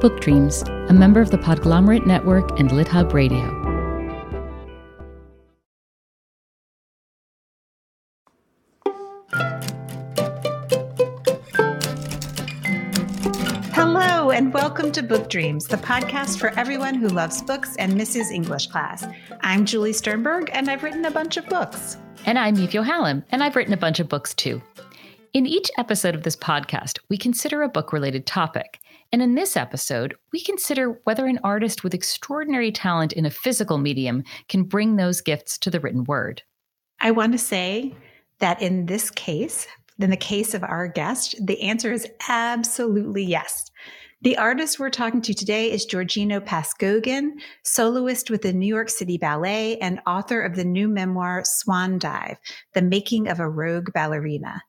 Book Dreams, a member of the Podglomerate Network and LitHub Radio. Hello, and welcome to Book Dreams, the podcast for everyone who loves books and misses English class. I'm Julie Sternberg, and I've written a bunch of books. And I'm Eve Yohalem, and I've written a bunch of books too. In each episode of this podcast, we consider a book related topic. And in this episode, we consider whether an artist with extraordinary talent in a physical medium can bring those gifts to the written word. I want to say that in this case, in the case of our guest, the answer is absolutely yes. The artist we're talking to today is Georgina Pazcoguin, soloist with the New York City Ballet and author of the new memoir Swan Dive, The Making of a Rogue Ballerina.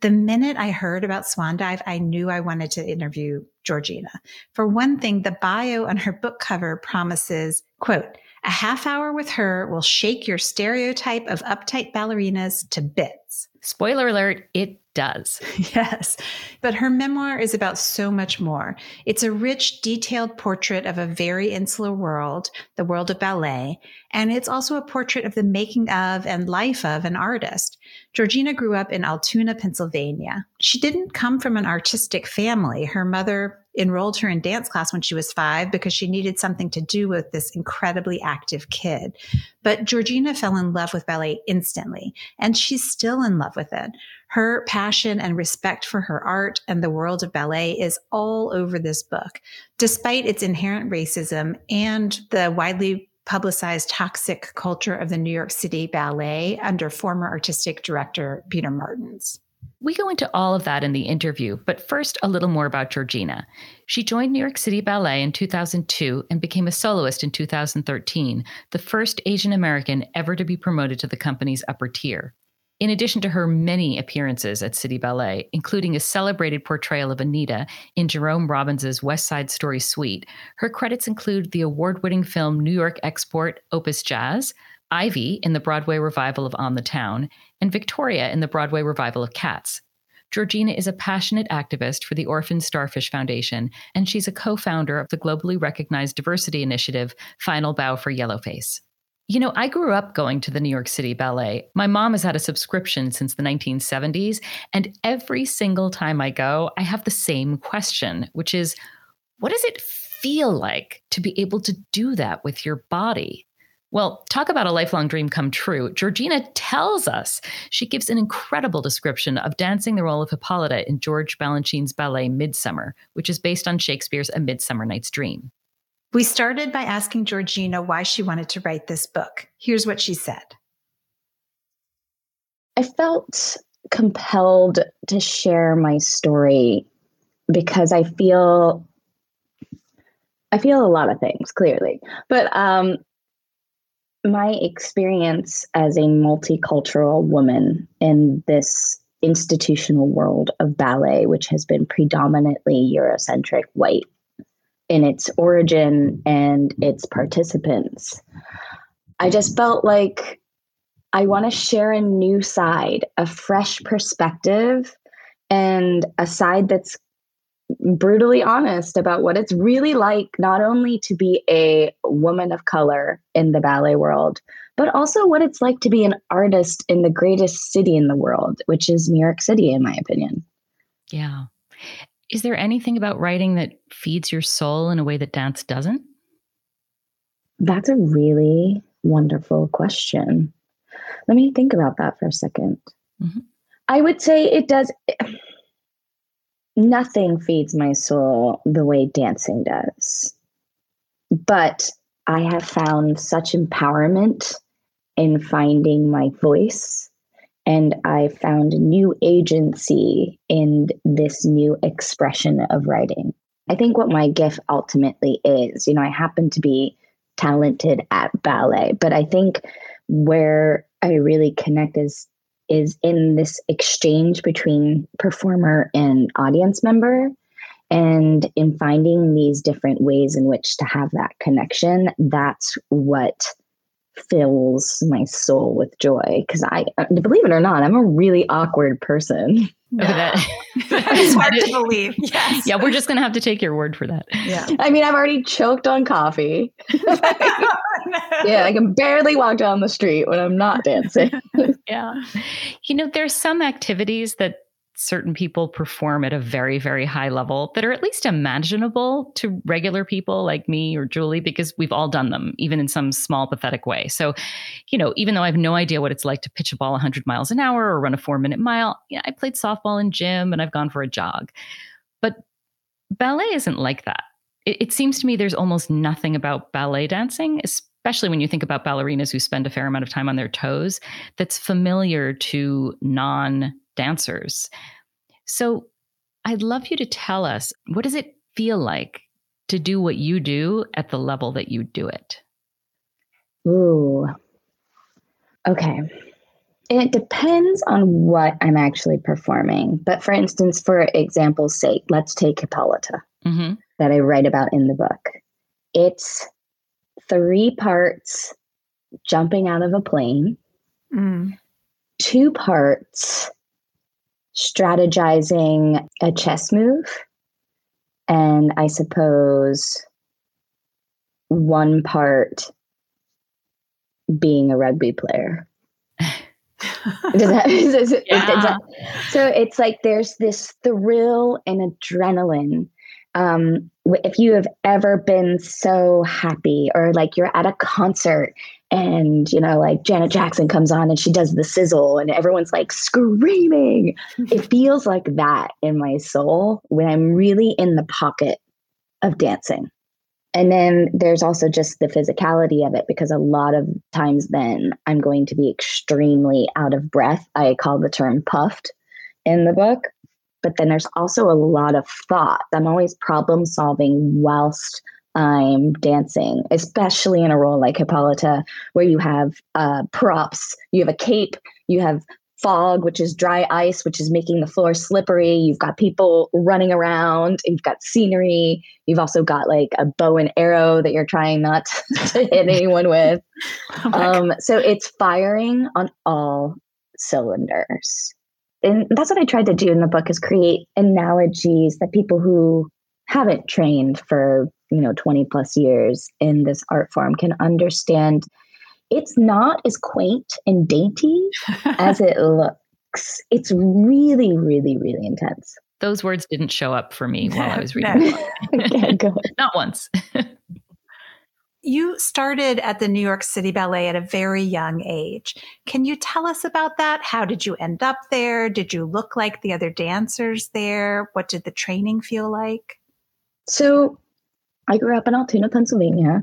The minute I heard about Swan Dive, I knew I wanted to interview Georgina. For one thing, the bio on her book cover promises, quote, a half hour with her will shake your stereotype of uptight ballerinas to bits. Spoiler alert, it does. Yes. But her memoir is about so much more. It's a rich, detailed portrait of a very insular world, the world of ballet. And it's also a portrait of the making of and life of an artist. Georgina grew up in Altoona, Pennsylvania. She didn't come from an artistic family. Her mother enrolled her in dance class when she was five because she needed something to do with this incredibly active kid. But Georgina fell in love with ballet instantly, and she's still in love with it. Her passion and respect for her art and the world of ballet is all over this book, despite its inherent racism and the widely publicized toxic culture of the New York City Ballet under former artistic director Peter Martins. We go into all of that in the interview, but first, a little more about Georgina. She joined New York City Ballet in 2002 and became a soloist in 2013, the first Asian American ever to be promoted to the company's upper tier. In addition to her many appearances at City Ballet, including a celebrated portrayal of Anita in Jerome Robbins' West Side Story suite, her credits include the award winning film New York Export Opus Jazz, Ivy in the Broadway revival of On the Town, and Victoria in the Broadway revival of Cats. Georgina is a passionate activist for the Orphan Starfish Foundation, and she's a co founder of the globally recognized diversity initiative Final Bow for Yellowface. You know, I grew up going to the New York City Ballet. My mom has had a subscription since the 1970s, and every single time I go, I have the same question, which is what does it feel like to be able to do that with your body? Well, talk about a lifelong dream come true. Georgina tells us she gives an incredible description of dancing the role of Hippolyta in George Balanchine's ballet Midsummer, which is based on Shakespeare's A Midsummer Night's Dream. We started by asking Georgina why she wanted to write this book. Here's what she said I felt compelled to share my story because I feel I feel a lot of things clearly, but um, my experience as a multicultural woman in this institutional world of ballet, which has been predominantly Eurocentric white in its origin and its participants, I just felt like I want to share a new side, a fresh perspective, and a side that's brutally honest about what it's really like not only to be a woman of color in the ballet world, but also what it's like to be an artist in the greatest city in the world, which is New York City, in my opinion. Yeah. Is there anything about writing that feeds your soul in a way that dance doesn't? That's a really wonderful question. Let me think about that for a 2nd mm-hmm. I would say it does nothing feeds my soul the way dancing does. But I have found such empowerment in finding my voice. And I found new agency in this new expression of writing. I think what my gift ultimately is, you know, I happen to be talented at ballet, but I think where I really connect is is in this exchange between performer and audience member and in finding these different ways in which to have that connection that's what fills my soul with joy because I, uh, believe it or not, I'm a really awkward person. No. that, it's hard to believe. Yes. Yeah, we're just going to have to take your word for that. Yeah. I mean, I've already choked on coffee. yeah, I can barely walk down the street when I'm not dancing. yeah. You know, there's some activities that certain people perform at a very, very high level that are at least imaginable to regular people like me or Julie, because we've all done them, even in some small, pathetic way. So, you know, even though I have no idea what it's like to pitch a ball 100 miles an hour or run a four minute mile, yeah, I played softball in gym and I've gone for a jog. But ballet isn't like that. It, it seems to me there's almost nothing about ballet dancing, especially when you think about ballerinas who spend a fair amount of time on their toes, that's familiar to non dancers. So I'd love you to tell us what does it feel like to do what you do at the level that you do it? Ooh. Okay. It depends on what I'm actually performing. But for instance, for example's sake, let's take Hippolyta mm-hmm. that I write about in the book. It's three parts jumping out of a plane, mm. two parts strategizing a chess move, and I suppose one part being a rugby player. Does that, is, is, yeah. that, so it's like there's this thrill and adrenaline. Um, if you have ever been so happy, or like you're at a concert and you know like janet jackson comes on and she does the sizzle and everyone's like screaming. It feels like that in my soul when i'm really in the pocket of dancing. And then there's also just the physicality of it because a lot of times then i'm going to be extremely out of breath. I call the term puffed in the book. But then there's also a lot of thought i'm always problem solving whilst I'm dancing, especially in a role like Hippolyta, where you have uh, props, you have a cape, you have fog, which is dry ice, which is making the floor slippery. You've got people running around, you've got scenery, you've also got like a bow and arrow that you're trying not to hit anyone with. Oh um, so it's firing on all cylinders. And that's what I tried to do in the book is create analogies that people who haven't trained for you know 20 plus years in this art form can understand it's not as quaint and dainty as it looks it's really really really intense those words didn't show up for me while i was reading okay, not once you started at the New York City Ballet at a very young age. Can you tell us about that? How did you end up there? Did you look like the other dancers there? What did the training feel like? So I grew up in Altoona, Pennsylvania.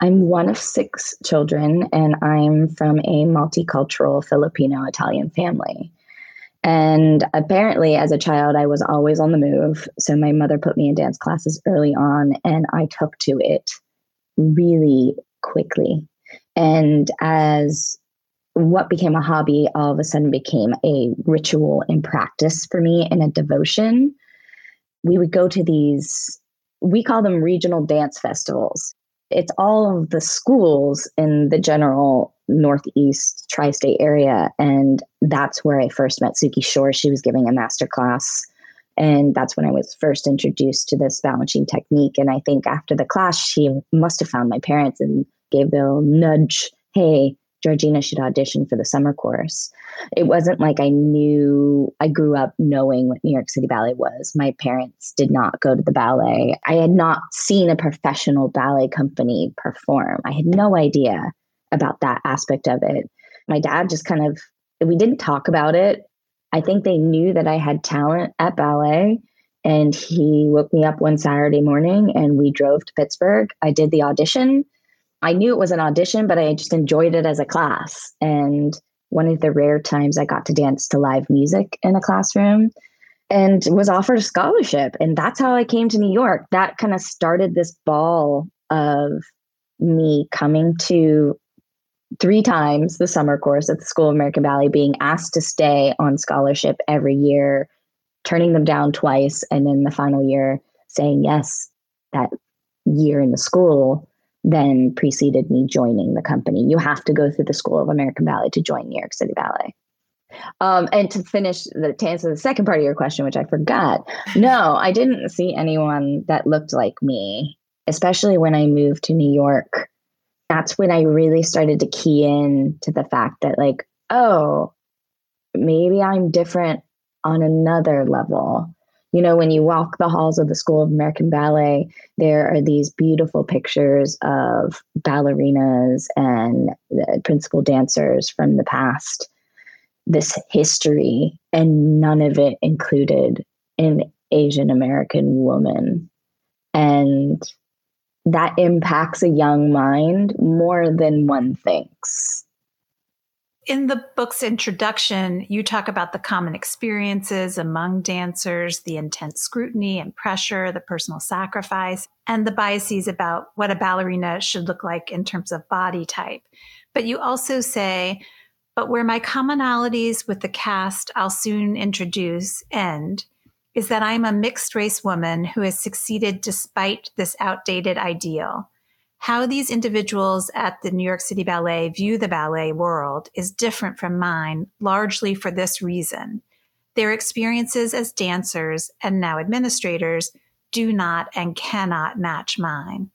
I'm one of six children, and I'm from a multicultural Filipino Italian family. And apparently, as a child, I was always on the move. So my mother put me in dance classes early on, and I took to it really quickly. And as what became a hobby all of a sudden became a ritual and practice for me and a devotion, we would go to these we call them regional dance festivals. It's all of the schools in the general Northeast tri state area. And that's where I first met Suki Schorer. She was giving a master class. And that's when I was first introduced to this Balanchine technique. And I think after the class, she must have found my parents and gave the nudge hey, Georgina should audition for the summer course. It wasn't like I knew, I grew up knowing what New York City Ballet was. My parents did not go to the ballet. I had not seen a professional ballet company perform. I had no idea about that aspect of it. My dad just kind of, we didn't talk about it. I think they knew that I had talent at ballet. And he woke me up one Saturday morning and we drove to Pittsburgh. I did the audition I knew it was an audition, but I just enjoyed it as a class. And one of the rare times I got to dance to live music in a classroom and was offered a scholarship. And that's how I came to New York. That kind of started this ball of me coming to three times the summer course at the School of American Ballet, being asked to stay on scholarship every year, turning them down twice, and then the final year saying yes that year in the school then preceded me joining the company. You have to go through the School of American Ballet to join New York City Ballet. Um, and to finish the to answer the second part of your question, which I forgot, no, I didn't see anyone that looked like me, especially when I moved to New York. That's when I really started to key in to the fact that, like, oh, maybe I'm different on another level. You know, when you walk the halls of the School of American Ballet, there are these beautiful pictures of ballerinas and principal dancers from the past this history, and none of it included an Asian American woman. And that impacts a young mind more than one thinks. In the book's introduction, you talk about the common experiences among dancers, the intense scrutiny and pressure, the personal sacrifice, and the biases about what a ballerina should look like in terms of body type. But you also say but where my commonalities with the cast I'll soon introduce end is that I'm a mixed race woman who has succeeded despite this outdated ideal. How these individuals at the New York City Ballet view the ballet world is different from mine, largely for this reason. Their experiences as dancers and now administrators do not and cannot match mine.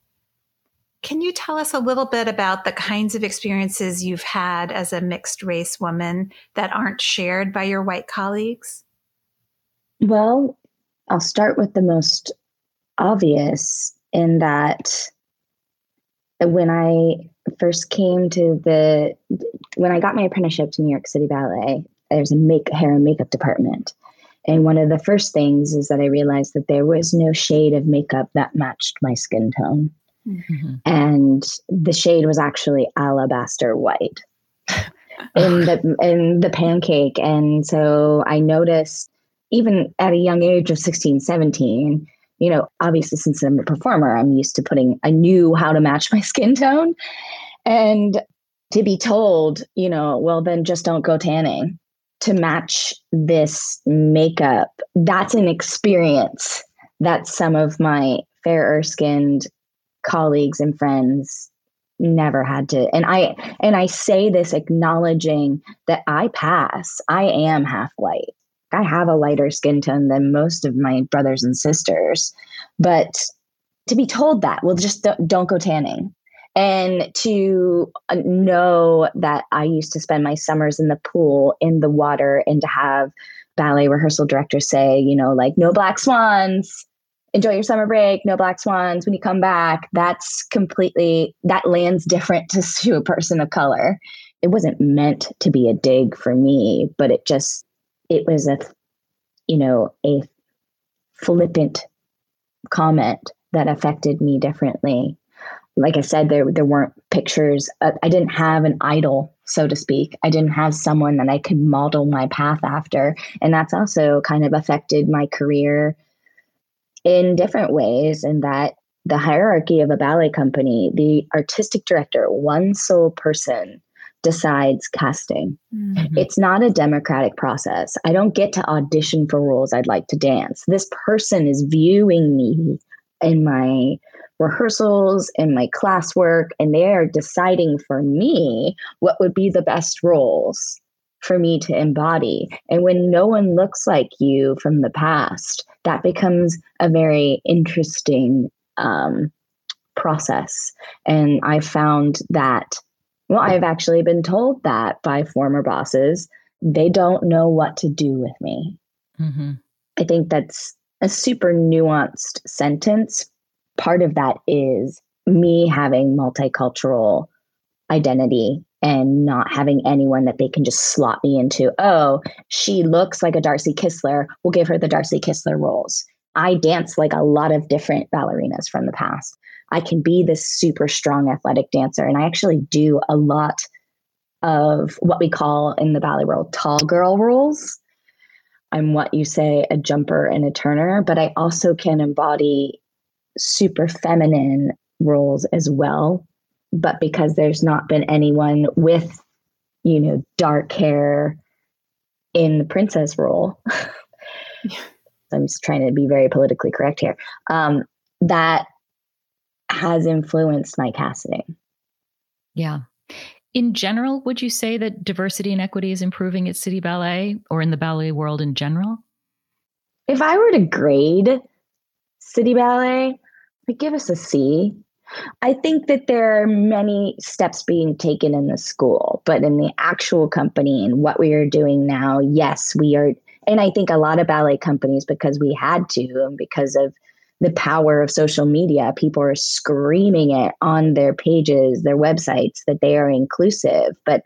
Can you tell us a little bit about the kinds of experiences you've had as a mixed race woman that aren't shared by your white colleagues? Well, I'll start with the most obvious in that when I first came to the, when I got my apprenticeship to New York City Ballet, there's a make hair and makeup department. And one of the first things is that I realized that there was no shade of makeup that matched my skin tone. Mm-hmm. And the shade was actually alabaster white in the in the pancake. And so I noticed even at a young age of 16, 17, you know, obviously since I'm a performer, I'm used to putting I knew how to match my skin tone. And to be told, you know, well then just don't go tanning to match this makeup, that's an experience that some of my fairer skinned colleagues and friends never had to. And i and i say this acknowledging that i pass. I am half white i have a lighter skin tone than most of my brothers and sisters but to be told that well just don't, don't go tanning and to uh, know that i used to spend my summers in the pool in the water and to have ballet rehearsal directors say you know like no black swans enjoy your summer break, no black swans. When you come back, that's completely, that lands different to, to a person of color. It wasn't meant to be a dig for me, but it just, it was a, you know, a flippant comment that affected me differently. Like I said, there there weren't pictures. Uh, I didn't have an idol, so to speak. I didn't have someone that I could model my path after, and that's also kind of affected my career in different ways in that the hierarchy of a ballet company, the artistic director, one sole person decides casting. Mm-hmm. It's not a democratic process. I don't get to audition for roles I'd like to dance. This person is viewing me in my rehearsals, in my classwork, and they are deciding for me what would be the best roles for me to embody. And when no one looks like you from the past, that becomes a very interesting um, process. And I found that, well, I've actually been told that by former bosses. They don't know what to do with me. Mm-hmm. I think that's a super nuanced sentence. Part of that is me having multicultural identity and not having anyone that they can just slot me into. Oh, she looks like a Darcy Kistler. We'll give her the Darcy Kistler roles. I dance like a lot of different ballerinas from the past. I can be this super strong athletic dancer. And I actually do a lot of what we call in the ballet world tall girl roles. I'm what you say a jumper and a turner, but I also can embody super feminine roles as well but because there's not been anyone with you know dark hair in the princess role i'm just trying to be very politically correct here um, that has influenced my casting. Yeah. In general, would you say that diversity and equity is improving at City Ballet or in the ballet world in general? If I were to grade City Ballet, I'd give us a C. I think that there are many steps being taken in the school, but in the actual company and what we are doing now, yes, we are. And I think a lot of ballet companies, because we had to, and because of the power of social media, people are screaming it on their pages, their websites, that they are inclusive. But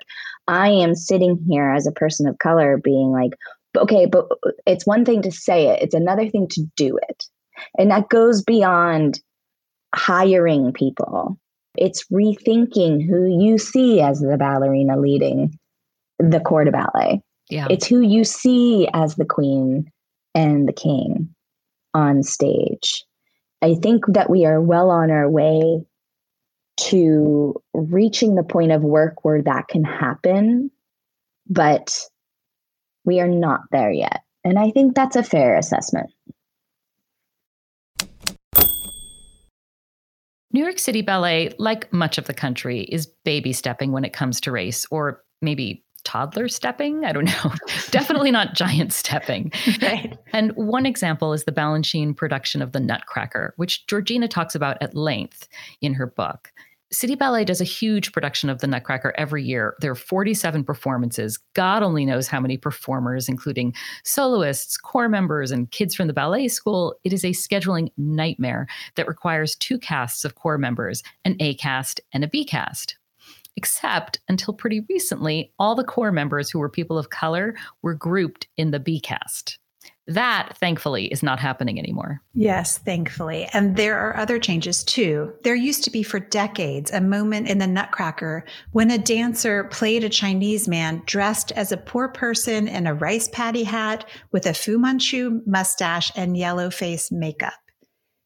I am sitting here as a person of color being like, okay, but it's one thing to say it, it's another thing to do it. And that goes beyond hiring people. It's rethinking who you see as the ballerina leading the corps de ballet. Yeah. It's who you see as the queen and the king on stage. I think that we are well on our way to reaching the point of work where that can happen, but we are not there yet. And I think that's a fair assessment. New York City Ballet, like much of the country, is baby stepping when it comes to race, or maybe toddler stepping. I don't know. Definitely not giant stepping. Right. And one example is the Balanchine production of The Nutcracker, which Georgina talks about at length in her book. City Ballet does a huge production of The Nutcracker every year. There are 47 performances. God only knows how many performers, including soloists, corps members, and kids from the ballet school. It is a scheduling nightmare that requires two casts of corps members an A cast and a B cast. Except until pretty recently, all the corps members who were people of color were grouped in the B cast. That, thankfully, is not happening anymore. Yes, thankfully. And there are other changes too. There used to be for decades a moment in the Nutcracker when a dancer played a Chinese man dressed as a poor person in a rice paddy hat with a Fu Manchu mustache and yellow face makeup.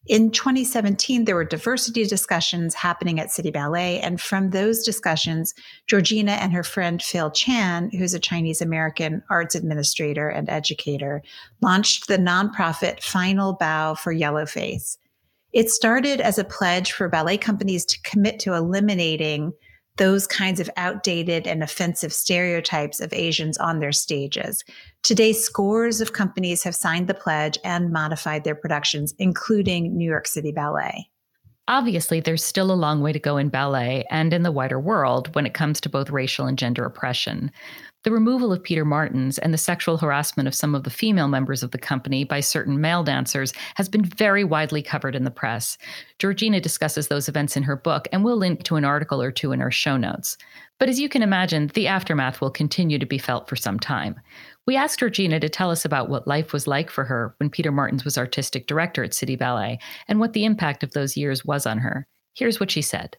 In 2017, there were diversity discussions happening at City Ballet. And from those discussions, Georgina and her friend Phil Chan, who's a Chinese American arts administrator and educator, launched the nonprofit Final Bow for Yellowface. It started as a pledge for ballet companies to commit to eliminating those kinds of outdated and offensive stereotypes of Asians on their stages. Today, scores of companies have signed the pledge and modified their productions, including New York City Ballet. Obviously, there's still a long way to go in ballet and in the wider world when it comes to both racial and gender oppression. The removal of Peter Martins and the sexual harassment of some of the female members of the company by certain male dancers has been very widely covered in the press. Georgina discusses those events in her book, and we'll link to an article or two in our show notes. But as you can imagine, the aftermath will continue to be felt for some time. We asked Georgina to tell us about what life was like for her when Peter Martins was artistic director at City Ballet and what the impact of those years was on her. Here's what she said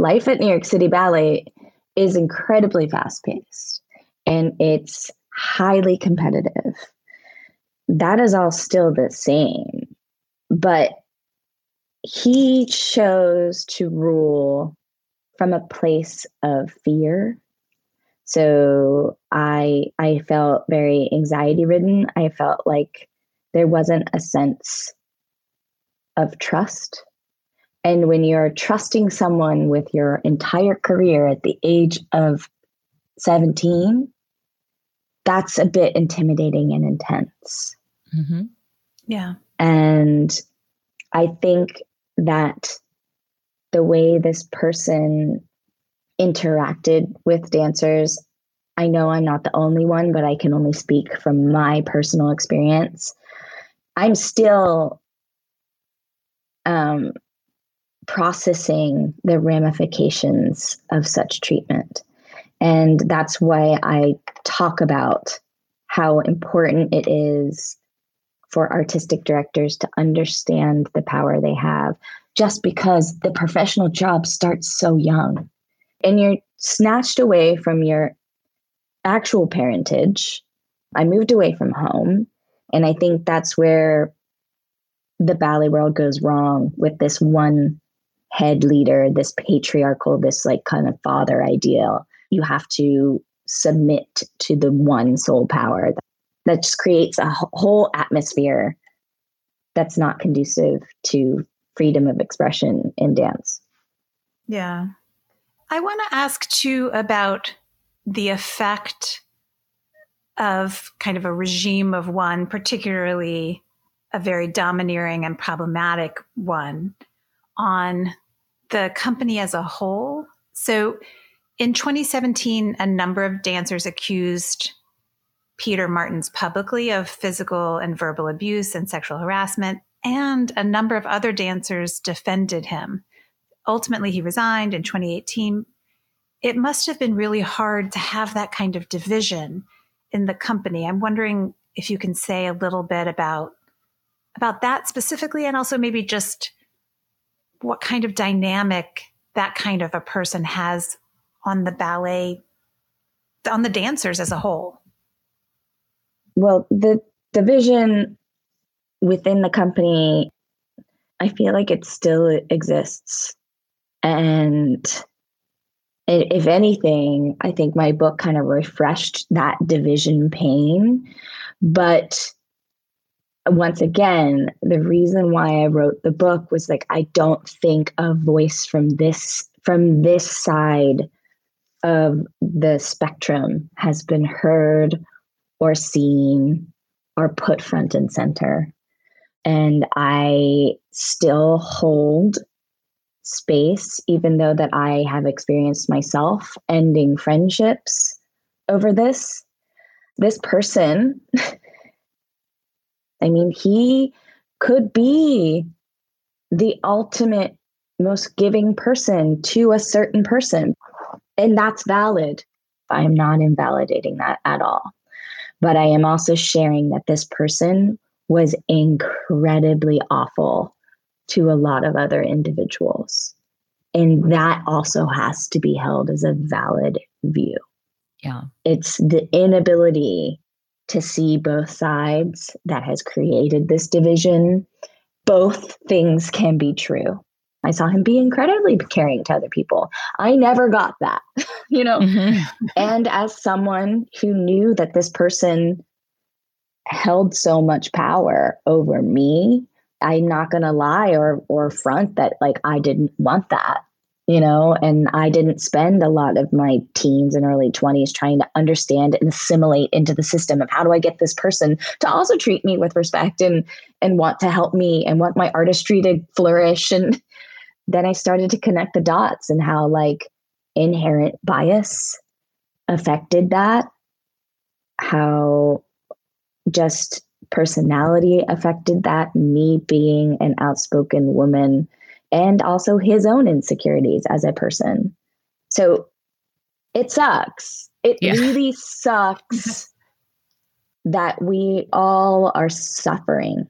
Life at New York City Ballet is incredibly fast paced and it's highly competitive. That is all still the same. But he chose to rule from a place of fear. So I I felt very anxiety ridden. I felt like there wasn't a sense of trust and when you're trusting someone with your entire career at the age of 17, that's a bit intimidating and intense. Mm-hmm. Yeah. And I think that the way this person interacted with dancers, I know I'm not the only one, but I can only speak from my personal experience. I'm still um, processing the ramifications of such treatment. And that's why I talk about how important it is for artistic directors to understand the power they have, just because the professional job starts so young. And you're snatched away from your actual parentage. I moved away from home. And I think that's where the ballet world goes wrong with this one head leader, this patriarchal, this like kind of father ideal. You have to submit to the one soul power that just creates a whole atmosphere that's not conducive to freedom of expression in dance. Yeah. I want to ask too about the effect of kind of a regime of one, particularly a very domineering and problematic one, on the company as a whole. So in 2017, a number of dancers accused Peter Martins publicly of physical and verbal abuse and sexual harassment, and a number of other dancers defended him. Ultimately, he resigned in 2018. It must have been really hard to have that kind of division in the company. I'm wondering if you can say a little bit about about that specifically and also maybe just what kind of dynamic that kind of a person has on the ballet on the dancers as a whole? Well the division within the company i feel like it still exists. And if anything i think my book kind of refreshed that division pain. But once again, the reason why I wrote the book was like I don't think a voice from this from this side of the spectrum has been heard or seen or put front and center. And I still hold space, even though that I have experienced myself ending friendships over this. This person I mean, he could be the ultimate most giving person to a certain person. And that's valid. I am not invalidating that at all. But I am also sharing that this person was incredibly awful to a lot of other individuals. And that also has to be held as a valid view. Yeah. It's the inability to see both sides that has created this division. Both things can be true. I saw him be incredibly caring to other people. I never got that, you know? Mm-hmm. and as someone who knew that this person held so much power over me, I'm not going to lie or or front that like I didn't want that you know, and I didn't spend a lot of my teens and early 20s trying to understand and assimilate into the system of how do I get this person to also treat me with respect and and want to help me and want my artistry to flourish. And then I started to connect the dots and how like inherent bias affected that how just personality affected that me being an outspoken woman and also his own insecurities as a person. So it sucks. It yeah. really sucks that we all are suffering.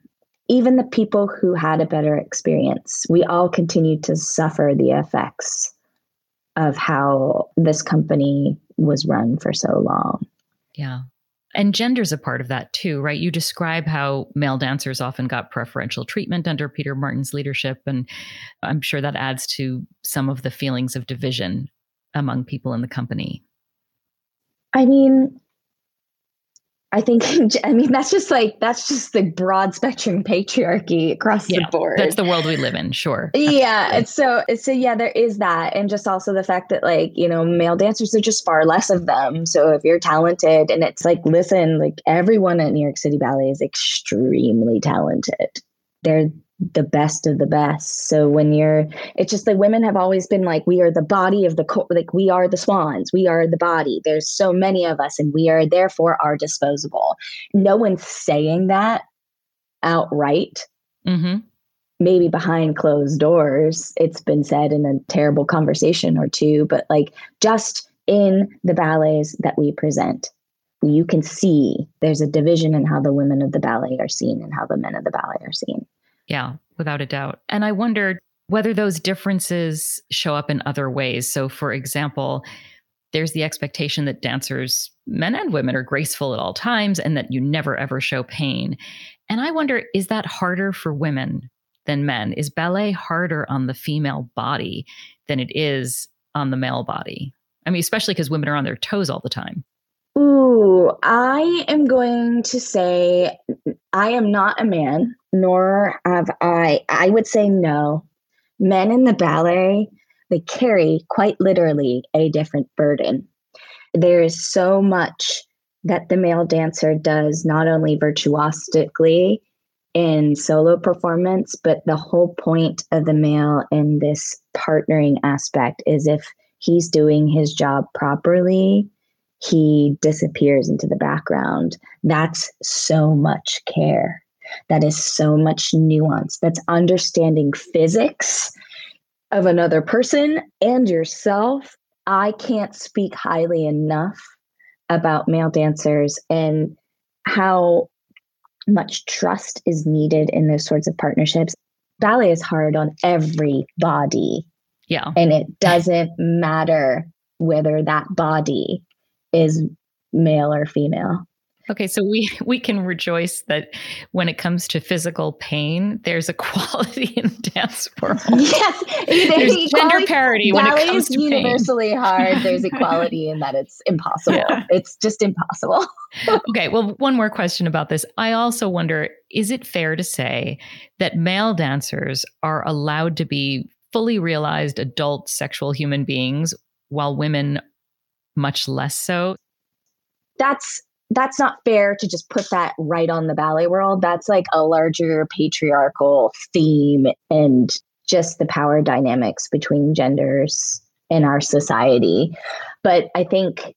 Even the people who had a better experience, we all continue to suffer the effects of how this company was run for so long. Yeah. And gender's a part of that too, right? You describe how male dancers often got preferential treatment under Peter Martins' leadership. And I'm sure that adds to some of the feelings of division among people in the company. I mean, I think, I mean, that's just like, that's just the broad spectrum patriarchy across yeah, the board. That's the world we live in, sure. Yeah. It's so, so yeah, there is that. And just also the fact that, like, you know, male dancers are just far less of them. So if you're talented, and it's like, listen, like, everyone at New York City Ballet is extremely talented. They're the best of the best. So when you're, it's just like women have always been like, we are the body of the, co- like we are the swans, we are the body. There's so many of us, and we are therefore are disposable. No one's saying that outright. Mm-hmm. Maybe behind closed doors, it's been said in a terrible conversation or two, but like just in the ballets that we present, you can see there's a division in how the women of the ballet are seen and how the men of the ballet are seen. Yeah, without a doubt. And I wondered whether those differences show up in other ways. So, for example, there's the expectation that dancers, men and women, are graceful at all times and that you never ever show pain. And I wonder, is that harder for women than men? Is ballet harder on the female body than it is on the male body? I mean, especially because women are on their toes all the time. Ooh, I am going to say I am not a man, nor have I. I would say no. Men in the ballet, they carry quite literally a different burden. There is so much that the male dancer does, not only virtuosically in solo performance, but the whole point of the male in this partnering aspect is if he's doing his job properly, he disappears into the background. That's so much care. That is so much nuance. That's understanding physics of another person and yourself. I can't speak highly enough about male dancers and how much trust is needed in those sorts of partnerships. Ballet is hard on everybody. Yeah. And it doesn't matter whether that body is male or female. Okay, so we we can rejoice that when it comes to physical pain, there's equality in the dance world. Yes, there's gender parity when it comes to universally hard. There's equality in that it's impossible. Yeah. It's just impossible. okay, well, one more question about this. I also wonder: Is it fair to say that male dancers are allowed to be fully realized adult sexual human beings, while women much less so? That's that's not fair to just put that right on the ballet world. That's like a larger patriarchal theme and just the power dynamics between genders in our society. But I think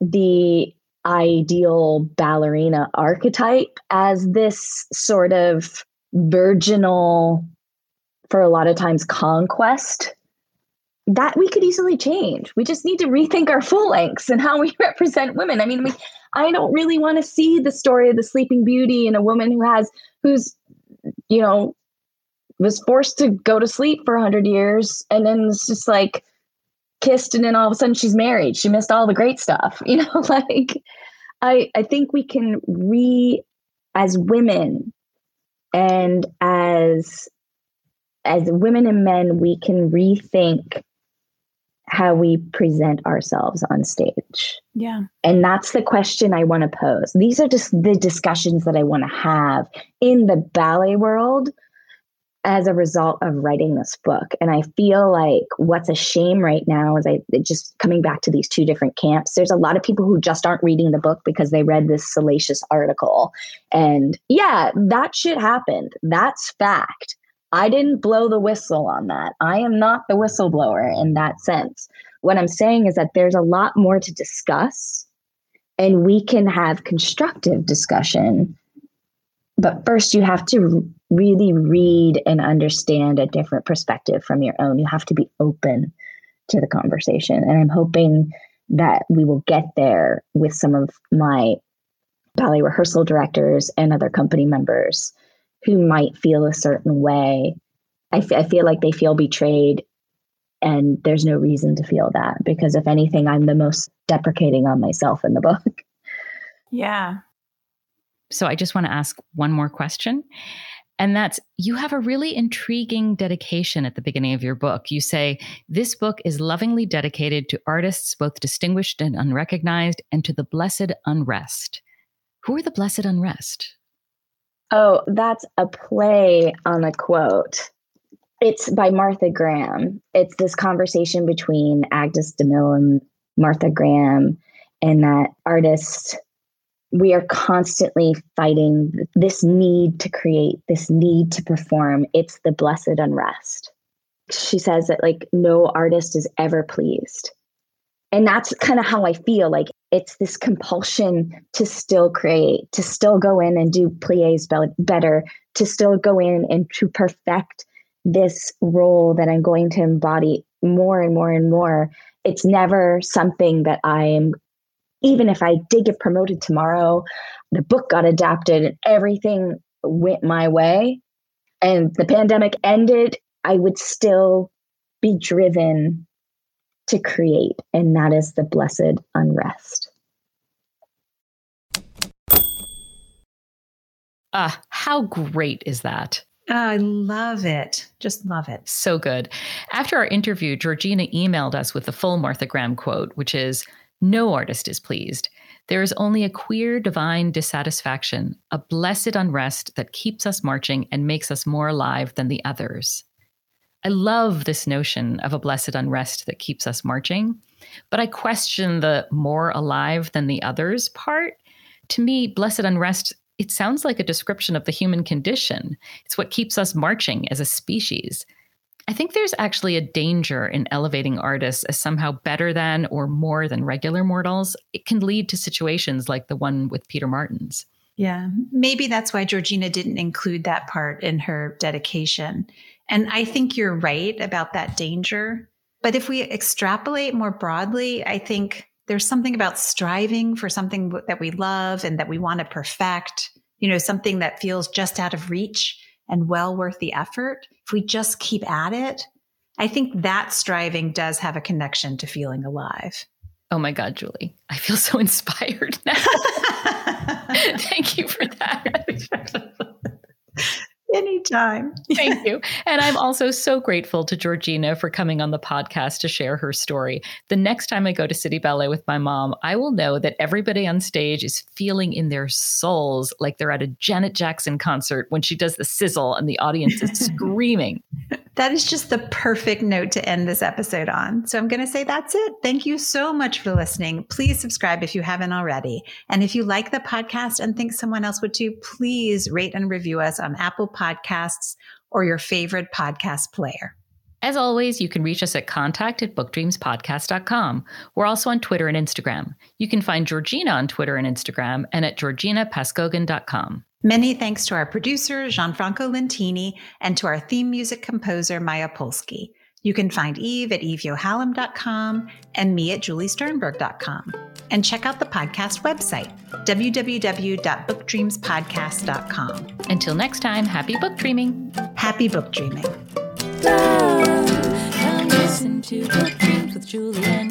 the ideal ballerina archetype as this sort of virginal, for a lot of times, conquest that we could easily change. We just need to rethink our full lengths and how we represent women. I mean, we, I don't really want to see the story of the Sleeping Beauty and a woman who has, who's, you know, was forced to go to sleep for 100 years and then it's just like kissed and then all of a sudden she's married. She missed all the great stuff, you know, like I, I think we can re, as women and as as women and men, we can rethink how we present ourselves on stage. Yeah. And that's the question I want to pose. These are just the discussions that I want to have in the ballet world as a result of writing this book. And I feel like what's a shame right now is I just coming back to these two different camps. There's a lot of people who just aren't reading the book because they read this salacious article. And yeah, that shit happened. That's fact. I didn't blow the whistle on that. I am not the whistleblower in that sense. What I'm saying is that there's a lot more to discuss and we can have constructive discussion. But first, you have to really read and understand a different perspective from your own. You have to be open to the conversation. And I'm hoping that we will get there with some of my ballet rehearsal directors and other company members who might feel a certain way. I, f- I feel like they feel betrayed, and there's no reason to feel that because, if anything, I'm the most deprecating on myself in the book. Yeah. So I just want to ask one more question. And that's you have a really intriguing dedication at the beginning of your book. You say, This book is lovingly dedicated to artists both distinguished and unrecognized and to the blessed unrest. Who are the blessed unrest? Oh, that's a play on a quote. It's by Martha Graham. It's this conversation between Agnes de Mille and Martha Graham, and that artist. We are constantly fighting this need to create, this need to perform. It's the blessed unrest. She says that, like, no artist is ever pleased. And that's kind of how I feel. Like, it's this compulsion to still create, to still go in and do plies better, to still go in and to perfect this role that I'm going to embody more and more and more. It's never something that I am, even if I did get promoted tomorrow, the book got adapted and everything went my way, and the pandemic ended, I would still be driven to create, and that is the blessed unrest. Ah, how great is that? Oh, I love it. Just love it. So good. After our interview, Georgina emailed us with the full Martha Graham quote, which is No artist is pleased. There is only a queer divine dissatisfaction, a blessed unrest that keeps us marching and makes us more alive than the others. I love this notion of a blessed unrest that keeps us marching, but I question the more alive than the others part. To me, blessed unrest, it sounds like a description of the human condition. It's what keeps us marching as a species. I think there's actually a danger in elevating artists as somehow better than or more than regular mortals. It can lead to situations like the one with Peter Martins. Yeah, maybe that's why Georgina didn't include that part in her dedication. And I think you're right about that danger. But if we extrapolate more broadly, I think there's something about striving for something that we love and that we want to perfect, you know, something that feels just out of reach and well worth the effort. If we just keep at it, I think that striving does have a connection to feeling alive. Oh my God, Julie, I feel so inspired now. Thank you for that. Anytime. Thank you. And I'm also so grateful to Georgina for coming on the podcast to share her story. The next time I go to City Ballet with my mom, I will know that everybody on stage is feeling in their souls like they're at a Janet Jackson concert when she does the sizzle and the audience is screaming. That is just the perfect note to end this episode on. So I'm going to say that's it. Thank you so much for listening. Please subscribe if you haven't already. And if you like the podcast and think someone else would too, please rate and review us on Apple Podcasts or your favorite podcast player. As always, you can reach us at contact at bookdreamspodcast.com. We're also on Twitter and Instagram. You can find Georgina on Twitter and Instagram and at georginapazcoguin.com. Many thanks to our producer, Gianfranco Lentini, and to our theme music composer, Maya Polsky. You can find Eve at eveyohalem.com and me at juliesternberg.com. And check out the podcast website, www.bookdreamspodcast.com. Until next time, happy book dreaming. Happy book dreaming. Love, come listen to Book Dreams with Julie and